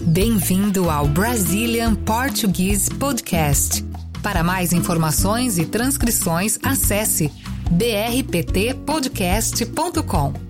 Bem-vindo ao Brazilian Portuguese Podcast. Para mais informações e transcrições, acesse brptpodcast.com.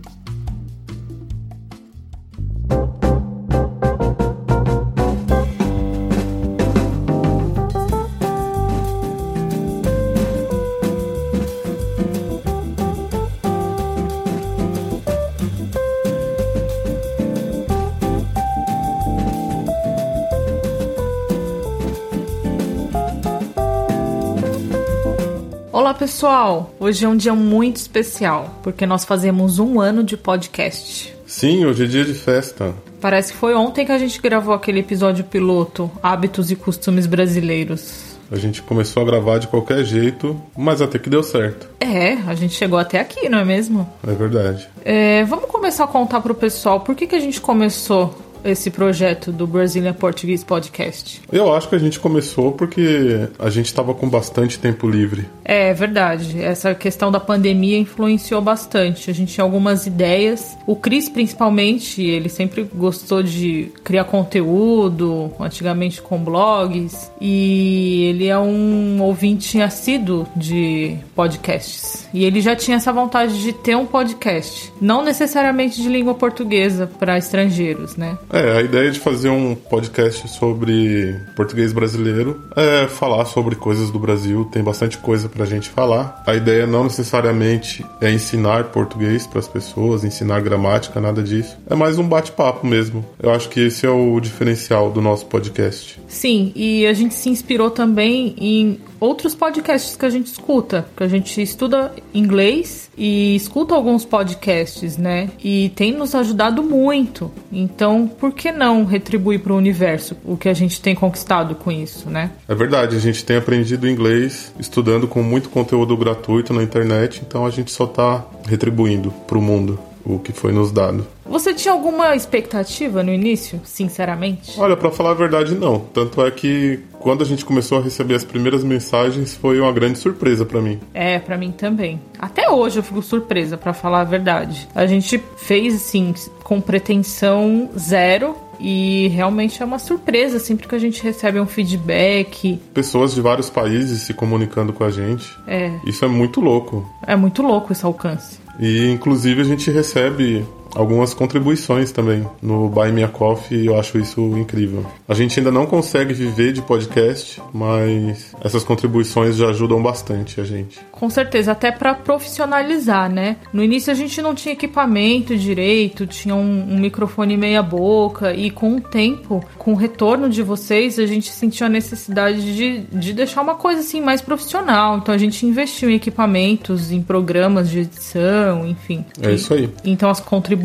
pessoal, hoje é um dia muito especial porque nós fazemos um ano de podcast. Sim, hoje é dia de festa. Parece que foi ontem que a gente gravou aquele episódio piloto Hábitos e Costumes Brasileiros. A gente começou a gravar de qualquer jeito, mas até que deu certo. É, a gente chegou até aqui, não é mesmo? É verdade. É, vamos começar a contar pro pessoal por que, que a gente começou esse projeto do Brazilian Portuguese Podcast? Eu acho que a gente começou porque a gente estava com bastante tempo livre. É verdade. Essa questão da pandemia influenciou bastante. A gente tinha algumas ideias. O Cris, principalmente, ele sempre gostou de criar conteúdo, antigamente com blogs, e ele é um ouvinte assíduo de podcasts. E ele já tinha essa vontade de ter um podcast, não necessariamente de língua portuguesa para estrangeiros, né? É, a ideia de fazer um podcast sobre português brasileiro é falar sobre coisas do Brasil, tem bastante coisa pra gente falar. A ideia não necessariamente é ensinar português para as pessoas, ensinar gramática, nada disso. É mais um bate-papo mesmo. Eu acho que esse é o diferencial do nosso podcast. Sim, e a gente se inspirou também em outros podcasts que a gente escuta, que a gente estuda inglês e escuta alguns podcasts, né? E tem nos ajudado muito. Então, por que não retribuir para o universo o que a gente tem conquistado com isso, né? É verdade, a gente tem aprendido inglês estudando com muito conteúdo gratuito na internet, então a gente só está retribuindo para o mundo o que foi nos dado. Você tinha alguma expectativa no início, sinceramente? Olha, para falar a verdade, não. Tanto é que quando a gente começou a receber as primeiras mensagens, foi uma grande surpresa para mim. É, para mim também. Até hoje eu fico surpresa, para falar a verdade. A gente fez assim com pretensão zero e realmente é uma surpresa sempre que a gente recebe um feedback. Pessoas de vários países se comunicando com a gente. É. Isso é muito louco. É muito louco esse alcance. E inclusive a gente recebe algumas contribuições também no Buy Me a Coffee e eu acho isso incrível. A gente ainda não consegue viver de podcast, mas essas contribuições já ajudam bastante a gente. Com certeza, até para profissionalizar, né? No início a gente não tinha equipamento direito, tinha um, um microfone meia boca e com o tempo, com o retorno de vocês, a gente sentiu a necessidade de, de deixar uma coisa assim mais profissional. Então a gente investiu em equipamentos, em programas de edição, enfim. É isso aí. Então as contribuições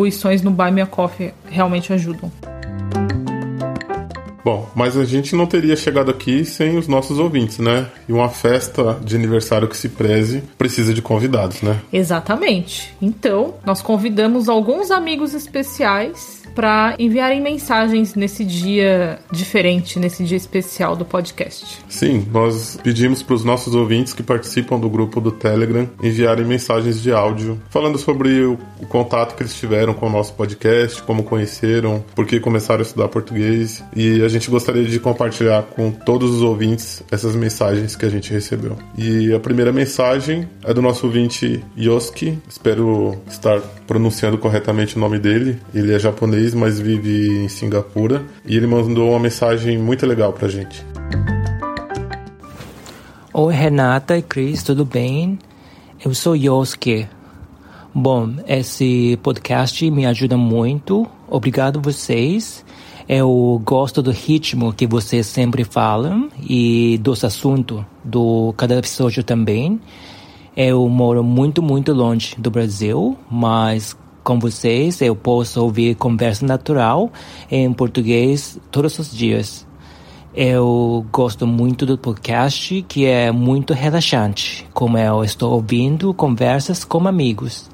no Buy Me a Coffee realmente ajudam. Bom, mas a gente não teria chegado aqui sem os nossos ouvintes, né? E uma festa de aniversário que se preze precisa de convidados, né? Exatamente. Então, nós convidamos alguns amigos especiais para enviarem mensagens nesse dia diferente, nesse dia especial do podcast. Sim, nós pedimos para os nossos ouvintes que participam do grupo do Telegram enviarem mensagens de áudio falando sobre o, contato que eles tiveram com o nosso podcast, como conheceram, por que começaram a estudar português e a gente gostaria de compartilhar com todos os ouvintes essas mensagens que a gente recebeu. E a primeira mensagem é do nosso ouvinte Yoski, espero estar pronunciando corretamente o nome dele. Ele é japonês mas vive em Singapura. E ele mandou uma mensagem muito legal pra gente. Oi, Renata e Cris, tudo bem? Eu sou Yosuke. Bom, esse podcast me ajuda muito. Obrigado vocês. Eu gosto do ritmo que vocês sempre falam e dos assuntos do cada episódio também. Eu moro muito, muito longe do Brasil, mas com vocês, eu posso ouvir conversa natural em português todos os dias. Eu gosto muito do podcast, que é muito relaxante, como eu estou ouvindo conversas com amigos.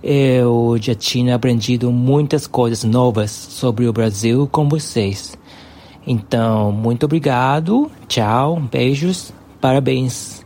Eu já tinha aprendido muitas coisas novas sobre o Brasil com vocês. Então, muito obrigado, tchau, beijos, parabéns.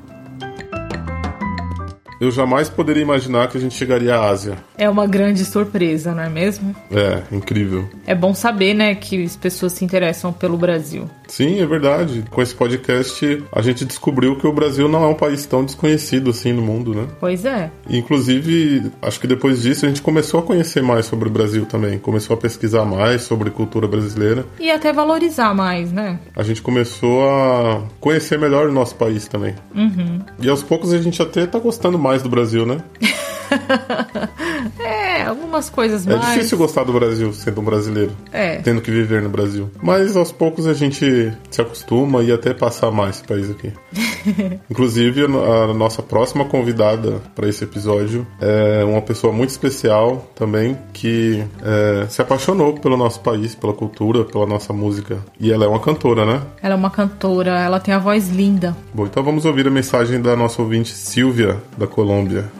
Eu jamais poderia imaginar que a gente chegaria à Ásia. É uma grande surpresa, não é mesmo? É, incrível. É bom saber, né, que as pessoas se interessam pelo Brasil. Sim, é verdade. Com esse podcast, a gente descobriu que o Brasil não é um país tão desconhecido assim no mundo, né? Pois é. Inclusive, acho que depois disso a gente começou a conhecer mais sobre o Brasil também. Começou a pesquisar mais sobre cultura brasileira. E até valorizar mais, né? A gente começou a conhecer melhor o nosso país também. Uhum. E aos poucos a gente até tá gostando mais do Brasil, né? é, algumas coisas É mais. difícil gostar do Brasil sendo um brasileiro, É. tendo que viver no Brasil. Mas aos poucos a gente se acostuma e até passar mais esse país aqui. Inclusive, a a nossa próxima convidada para esse episódio é uma pessoa muito especial também que é, se apaixonou pelo nosso país, pela cultura, pela nossa música. E ela é uma cantora, né? Ela é uma cantora, ela tem a voz linda. Bom, então vamos ouvir a mensagem da nossa ouvinte Silvia, da Colômbia.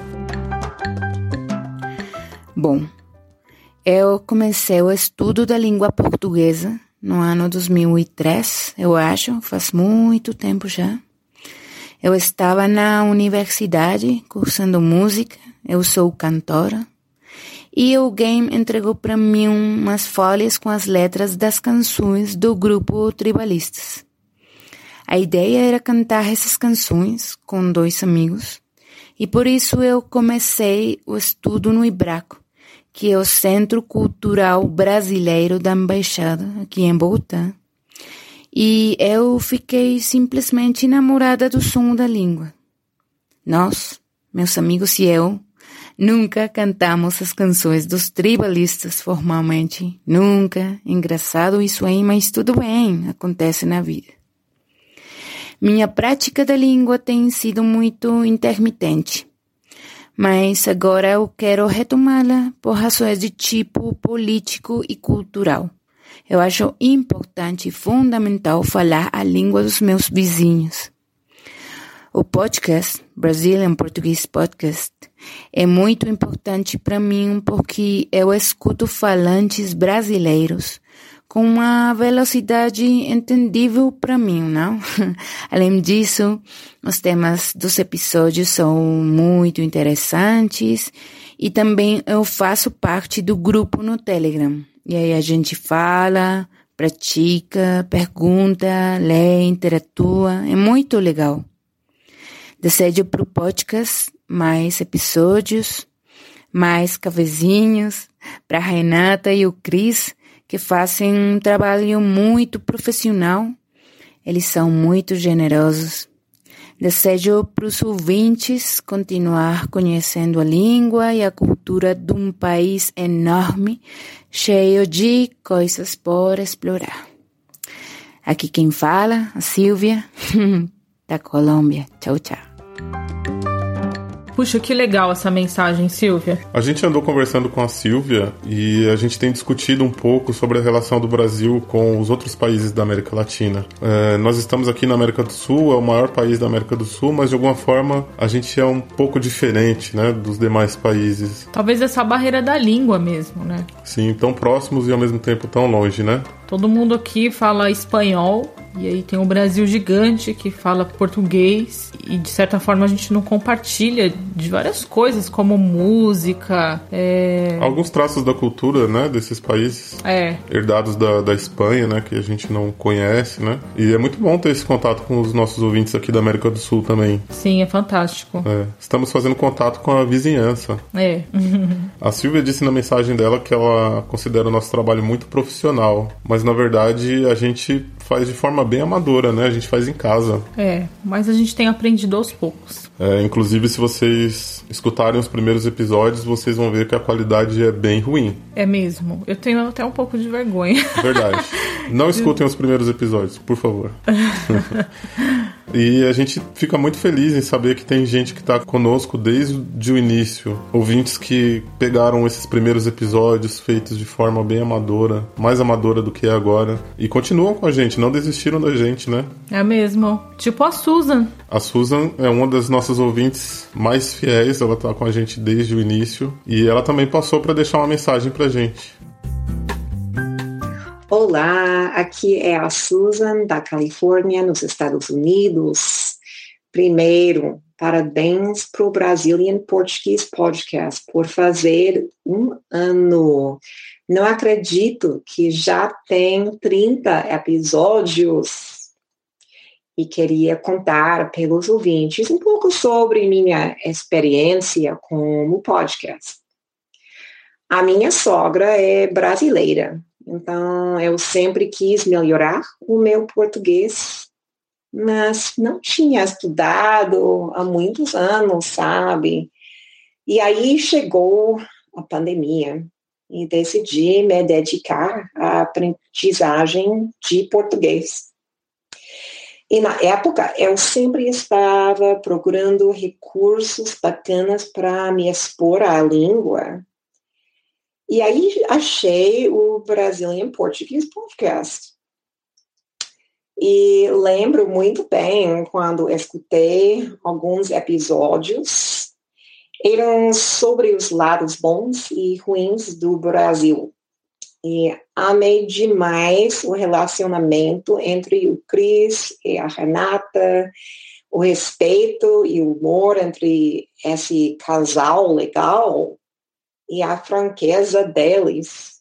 Bom, eu comecei o estudo da língua portuguesa no ano 2003, eu acho, faz muito tempo já. Eu estava na universidade cursando música, eu sou cantora, e alguém entregou para mim umas folhas com as letras das canções do grupo Tribalistas. A ideia era cantar essas canções com dois amigos, e por isso eu comecei o estudo no Ibraco, que é o Centro Cultural Brasileiro da Embaixada, aqui em Bogotá. E eu fiquei simplesmente enamorada do som da língua. Nós, meus amigos e eu, nunca cantamos as canções dos tribalistas formalmente. Nunca. Engraçado isso aí, mas tudo bem, acontece na vida. Minha prática da língua tem sido muito intermitente mas agora eu quero retomá-la por razões de tipo político e cultural. Eu acho importante e fundamental falar a língua dos meus vizinhos. O podcast, Brazilian Portuguese Podcast, é muito importante para mim porque eu escuto falantes brasileiros com uma velocidade entendível para mim, não? Além disso, os temas dos episódios são muito interessantes e também eu faço parte do grupo no Telegram. E aí a gente fala, pratica, pergunta, lê, interatua, é muito legal. Desejo para o podcast mais episódios, mais cafezinhos, para Renata e o Cris, que fazem um trabalho muito profissional. Eles são muito generosos. Desejo para os ouvintes continuar conhecendo a língua e a cultura de um país enorme, cheio de coisas por explorar. Aqui quem fala, a Silvia, da Colômbia. Tchau, tchau. Puxa, que legal essa mensagem, Silvia. A gente andou conversando com a Silvia e a gente tem discutido um pouco sobre a relação do Brasil com os outros países da América Latina. É, nós estamos aqui na América do Sul, é o maior país da América do Sul, mas de alguma forma a gente é um pouco diferente, né, dos demais países. Talvez essa barreira da língua mesmo, né? Sim, tão próximos e ao mesmo tempo tão longe, né? Todo mundo aqui fala espanhol e aí tem o Brasil gigante que fala português e de certa forma a gente não compartilha de várias coisas como música, é... Alguns traços da cultura, né, desses países é, herdados da, da Espanha, né, que a gente não conhece, né? E é muito bom ter esse contato com os nossos ouvintes aqui da América do Sul também. sim, é fantástico. É, estamos fazendo contato com a vizinhança. É. A Silvia disse na mensagem dela que ela considera o nosso trabalho muito profissional, mas na verdade a gente faz de forma bem amadora, né? A gente faz em casa. É, mas a gente tem aprendido aos poucos. É, inclusive, se vocês escutarem os primeiros episódios, vocês vão ver que a qualidade é bem ruim. É mesmo. Eu tenho até um pouco de vergonha. Verdade. Não escutem os primeiros episódios, por favor. E a gente fica muito feliz em saber que tem gente que está conosco desde o início. Ouvintes que pegaram esses primeiros episódios feitos de forma bem amadora, mais amadora do que é agora, e continuam com a gente, não desistiram da gente, né? É mesmo. Tipo a Susan. A Susan é uma das nossas ouvintes mais fiéis, ela tá com a gente desde o início, e ela também passou para deixar uma mensagem pra gente. Olá, aqui é a Susan da Califórnia, nos Estados Unidos. Primeiro, parabéns para o Brazilian Portuguese Podcast por fazer um ano. Não acredito que já tem 30 episódios. E queria contar pelos ouvintes um pouco sobre minha experiência como podcast. A minha sogra é brasileira, então eu sempre quis melhorar o meu português mas não tinha estudado há muitos anos, sabe? E aí chegou a pandemia e decidi me dedicar à aprendizagem de português. E na época eu sempre estava procurando recursos bacanas para me expor à língua. E aí achei o Brazilian Portuguese Podcast. E lembro muito bem quando escutei alguns episódios, eram sobre os lados bons e ruins do Brasil. E amei demais o relacionamento entre o Cris e a Renata, o respeito e o humor entre esse casal legal e a franqueza deles.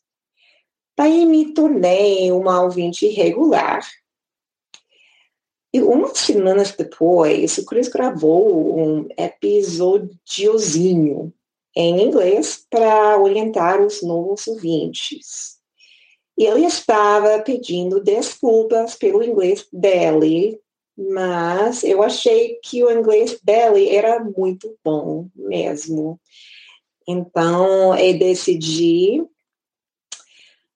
Daí me tornei uma ouvinte regular e umas semanas depois, o Chris gravou um episódiozinho em inglês para orientar os novos ouvintes. Ele estava pedindo desculpas pelo inglês dele, mas eu achei que o inglês dele era muito bom mesmo. Então, eu decidi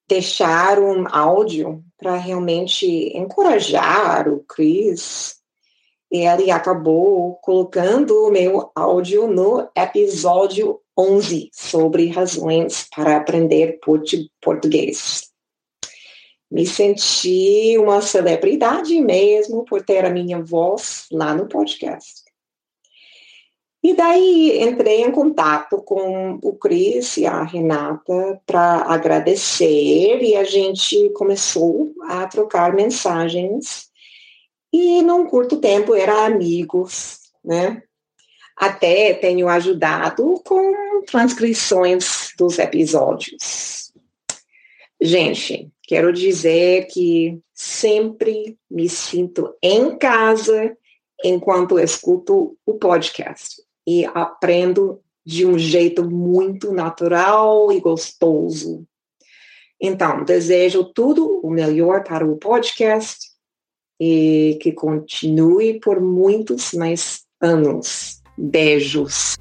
deixar um áudio para realmente encorajar o Chris. E ele acabou colocando o meu áudio no episódio 11 sobre razões para aprender português. Me senti uma celebridade mesmo por ter a minha voz lá no podcast. E daí entrei em contato com o Cris e a Renata para agradecer e a gente começou a trocar mensagens e num curto tempo era amigos, né? Até tenho ajudado com transcrições dos episódios. Gente, quero dizer que sempre me sinto em casa enquanto escuto o podcast e aprendo de um jeito muito natural e gostoso. Então, desejo tudo o melhor para o podcast e que continue por muitos mais anos. Beijos.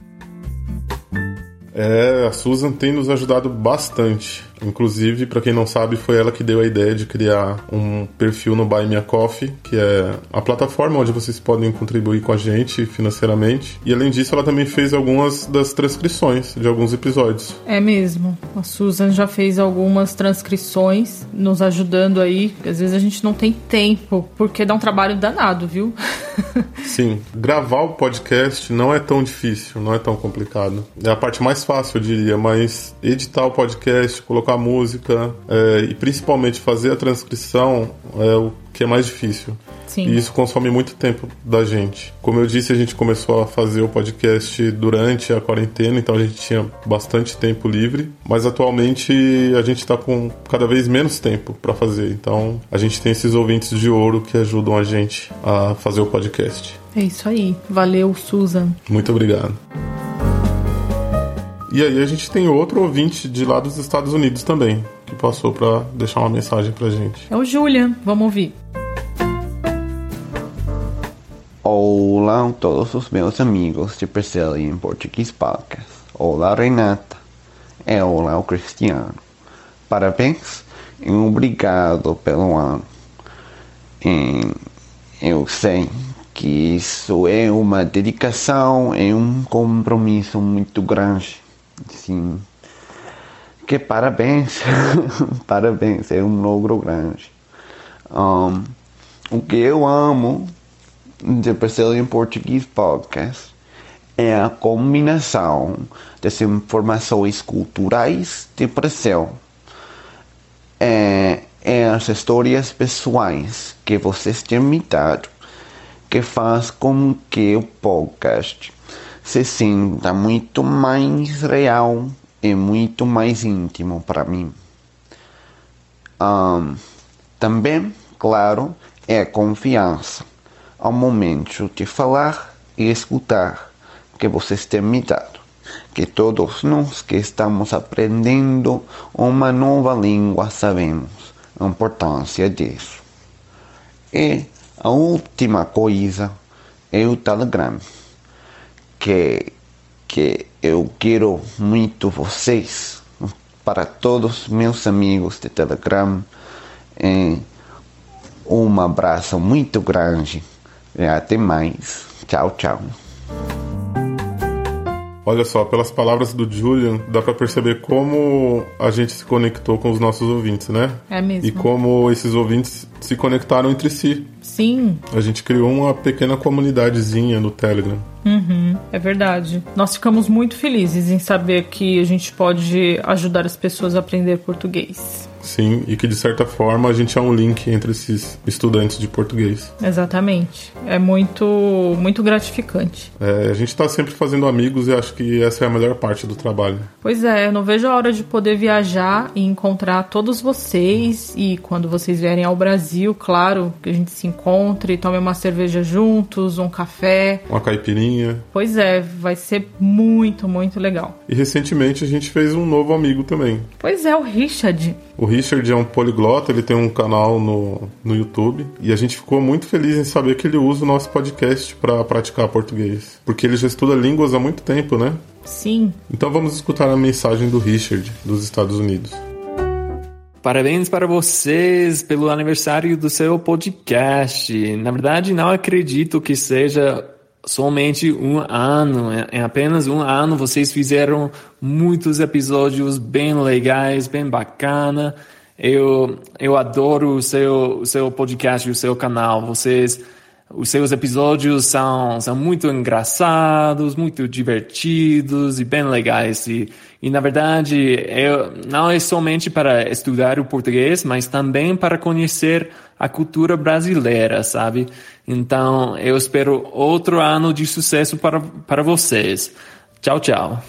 É, a Susan tem nos ajudado bastante. Inclusive, para quem não sabe, foi ela que deu a ideia de criar um perfil no Buy Me a Coffee, que é a plataforma onde vocês podem contribuir com a gente financeiramente. E além disso, ela também fez algumas das transcrições de alguns episódios. É mesmo. A Susan já fez algumas transcrições, nos ajudando aí. Às vezes a gente não tem tempo, porque dá um trabalho danado, viu? Sim, gravar o podcast não é tão difícil, não é tão complicado. É a parte mais fácil, eu diria, mas editar o podcast, colocar a música é, e principalmente fazer a transcrição é o que é mais difícil. Sim. E isso consome muito tempo da gente. Como eu disse, a gente começou a fazer o podcast durante a quarentena, então a gente tinha bastante tempo livre, mas atualmente a gente está com cada vez menos tempo para fazer. Então a gente tem esses ouvintes de ouro que ajudam a gente a fazer o podcast. É isso aí. Valeu, Susan. Muito obrigado. E aí a gente tem outro ouvinte de lá dos Estados Unidos também, que passou para deixar uma mensagem pra gente. É o Julian, vamos ouvir. Olá a todos os meus amigos de Brazilian Portuguese Podcast. Olá Renata. É olá o Cristiano. Parabéns e obrigado pelo ano. E eu sei que isso é uma dedicação, é um compromisso muito grande Sim. Que parabéns. parabéns, é um logro grande. Um, o que eu amo de Brazilian Portuguese Podcast é a combinação das informações culturais de Brasil. É, é as histórias pessoais que vocês têm me dado que faz com que o podcast se sinta muito mais real e muito mais íntimo para mim. Um, também, claro, é a confiança ao momento de falar e escutar que vocês têm me dado. Que todos nós que estamos aprendendo uma nova língua sabemos a importância disso. E a última coisa é o Telegram, que, que eu quero muito vocês, para todos meus amigos de Telegram. E um abraço muito grande até mais. Tchau, tchau. Olha só, pelas palavras do Julian, dá para perceber como a gente se conectou com os nossos ouvintes, né? É mesmo. E como esses ouvintes se conectaram entre si. Sim. A gente criou uma pequena comunidadezinha no Telegram. Uhum, é verdade. Nós ficamos muito felizes em saber que a gente pode ajudar as pessoas a aprender português. Sim, e que de certa forma a gente é um link entre esses estudantes de português. Exatamente. É muito, muito gratificante. É, a gente está sempre fazendo amigos e acho que essa é a melhor parte do trabalho. Pois é, eu não vejo a hora de poder viajar e encontrar todos vocês. E quando vocês vierem ao Brasil, claro, que a gente se encontre, tome uma cerveja juntos, um café. Uma caipirinha. Pois é, vai ser muito, muito legal. E recentemente a gente fez um novo amigo também. Pois é, o Richard. O Richard é um poliglota, ele tem um canal no, no YouTube e a gente ficou muito feliz em saber que ele usa o nosso podcast para praticar português, porque ele já estuda línguas há muito tempo, né? Sim. Então vamos escutar a mensagem do Richard dos Estados Unidos. Parabéns para vocês pelo aniversário do seu podcast. Na verdade, não acredito que seja somente um ano. Em apenas um ano, vocês fizeram muitos episódios bem legais, bem bacana. Eu, eu adoro o seu, o seu podcast, o seu canal. Vocês, os seus episódios são, são muito engraçados, muito divertidos e bem legais. E, e na verdade, eu, não é somente para estudar o português, mas também para conhecer a cultura brasileira, sabe? Então, eu espero outro ano de sucesso para, para vocês. Tchau, tchau.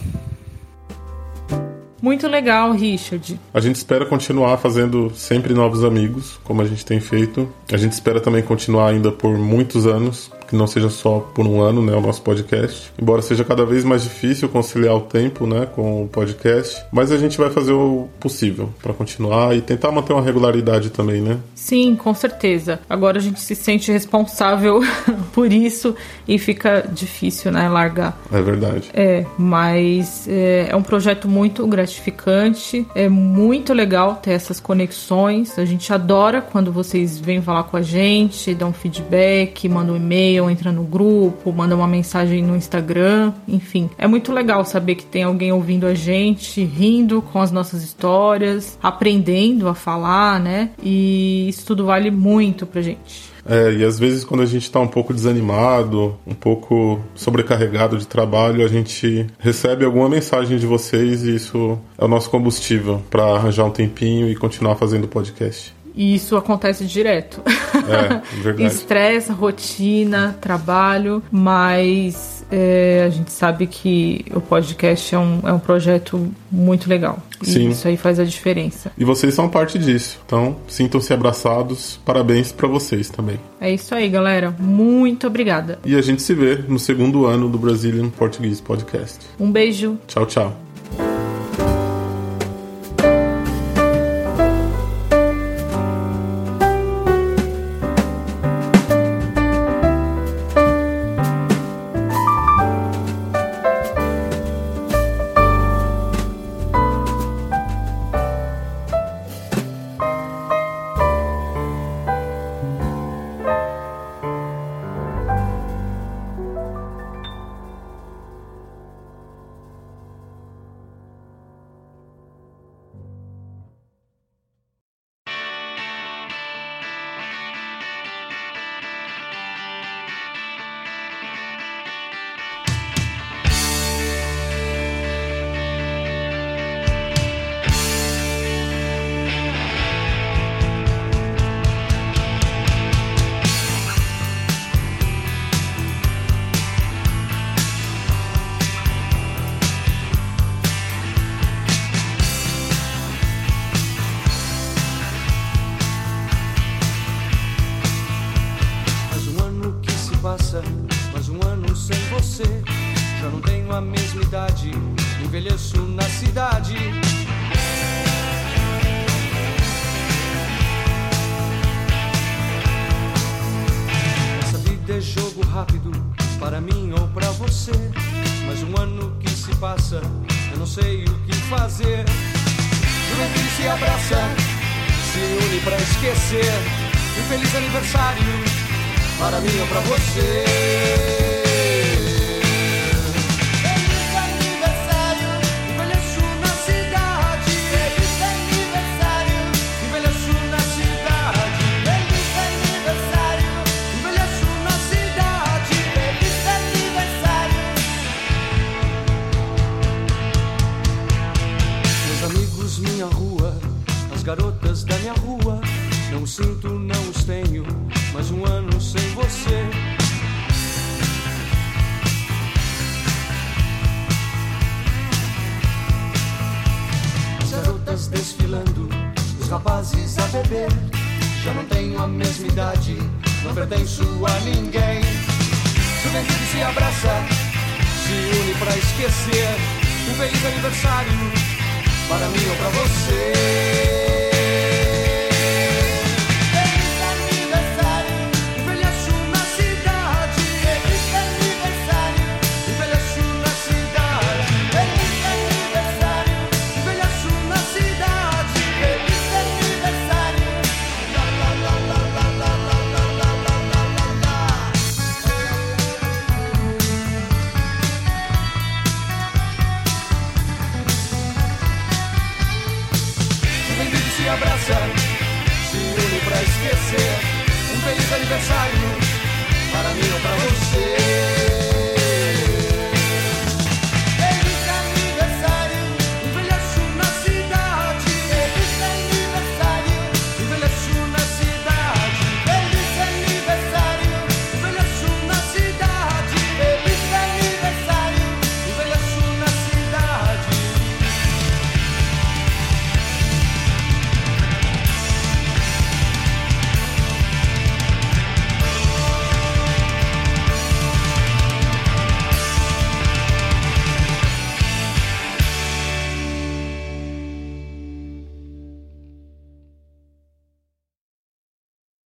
Muito legal, Richard. A gente espera continuar fazendo sempre novos amigos, como a gente tem feito. A gente espera também continuar ainda por muitos anos, que não seja só por um ano, né, o nosso podcast. Embora seja cada vez mais difícil conciliar o tempo, né, com o podcast, mas a gente vai fazer o possível para continuar e tentar manter uma regularidade também, né? Sim, com certeza. Agora a gente se sente responsável por isso e fica difícil, né, largar. É verdade. É, mas é, é um projeto muito gratificante, é muito legal ter essas conexões. A gente adora quando vocês vêm falar com a gente, dão feedback, mandam um e-mail, entra no grupo, manda uma mensagem no Instagram, enfim. É muito legal saber que tem alguém ouvindo a gente, rindo com as nossas histórias, aprendendo a falar, né? E isso tudo vale muito pra gente. É, e às vezes quando a gente está um pouco desanimado, um pouco sobrecarregado de trabalho, a gente recebe alguma mensagem de vocês e isso é o nosso combustível para arranjar um tempinho e continuar fazendo o podcast. E isso acontece direto. É, verdade. Estresse, rotina, trabalho, mas é, a gente sabe que o podcast é um, é um projeto muito legal. Sim. Isso aí faz a diferença. E vocês são parte disso. Então, sintam-se abraçados. Parabéns para vocês também. É isso aí, galera. Muito obrigada. E a gente se vê no segundo ano do Brazilian Portuguese Podcast. Um beijo. Tchau, tchau. Envelheço na cidade. Essa vida é jogo rápido, para mim ou para você. Mas um ano que se passa, eu não sei o que fazer. Juventude se abraça, se une pra esquecer. Um feliz aniversário, para mim ou pra você. Abraça, se une pra esquecer. Um feliz aniversário para mim ou pra você.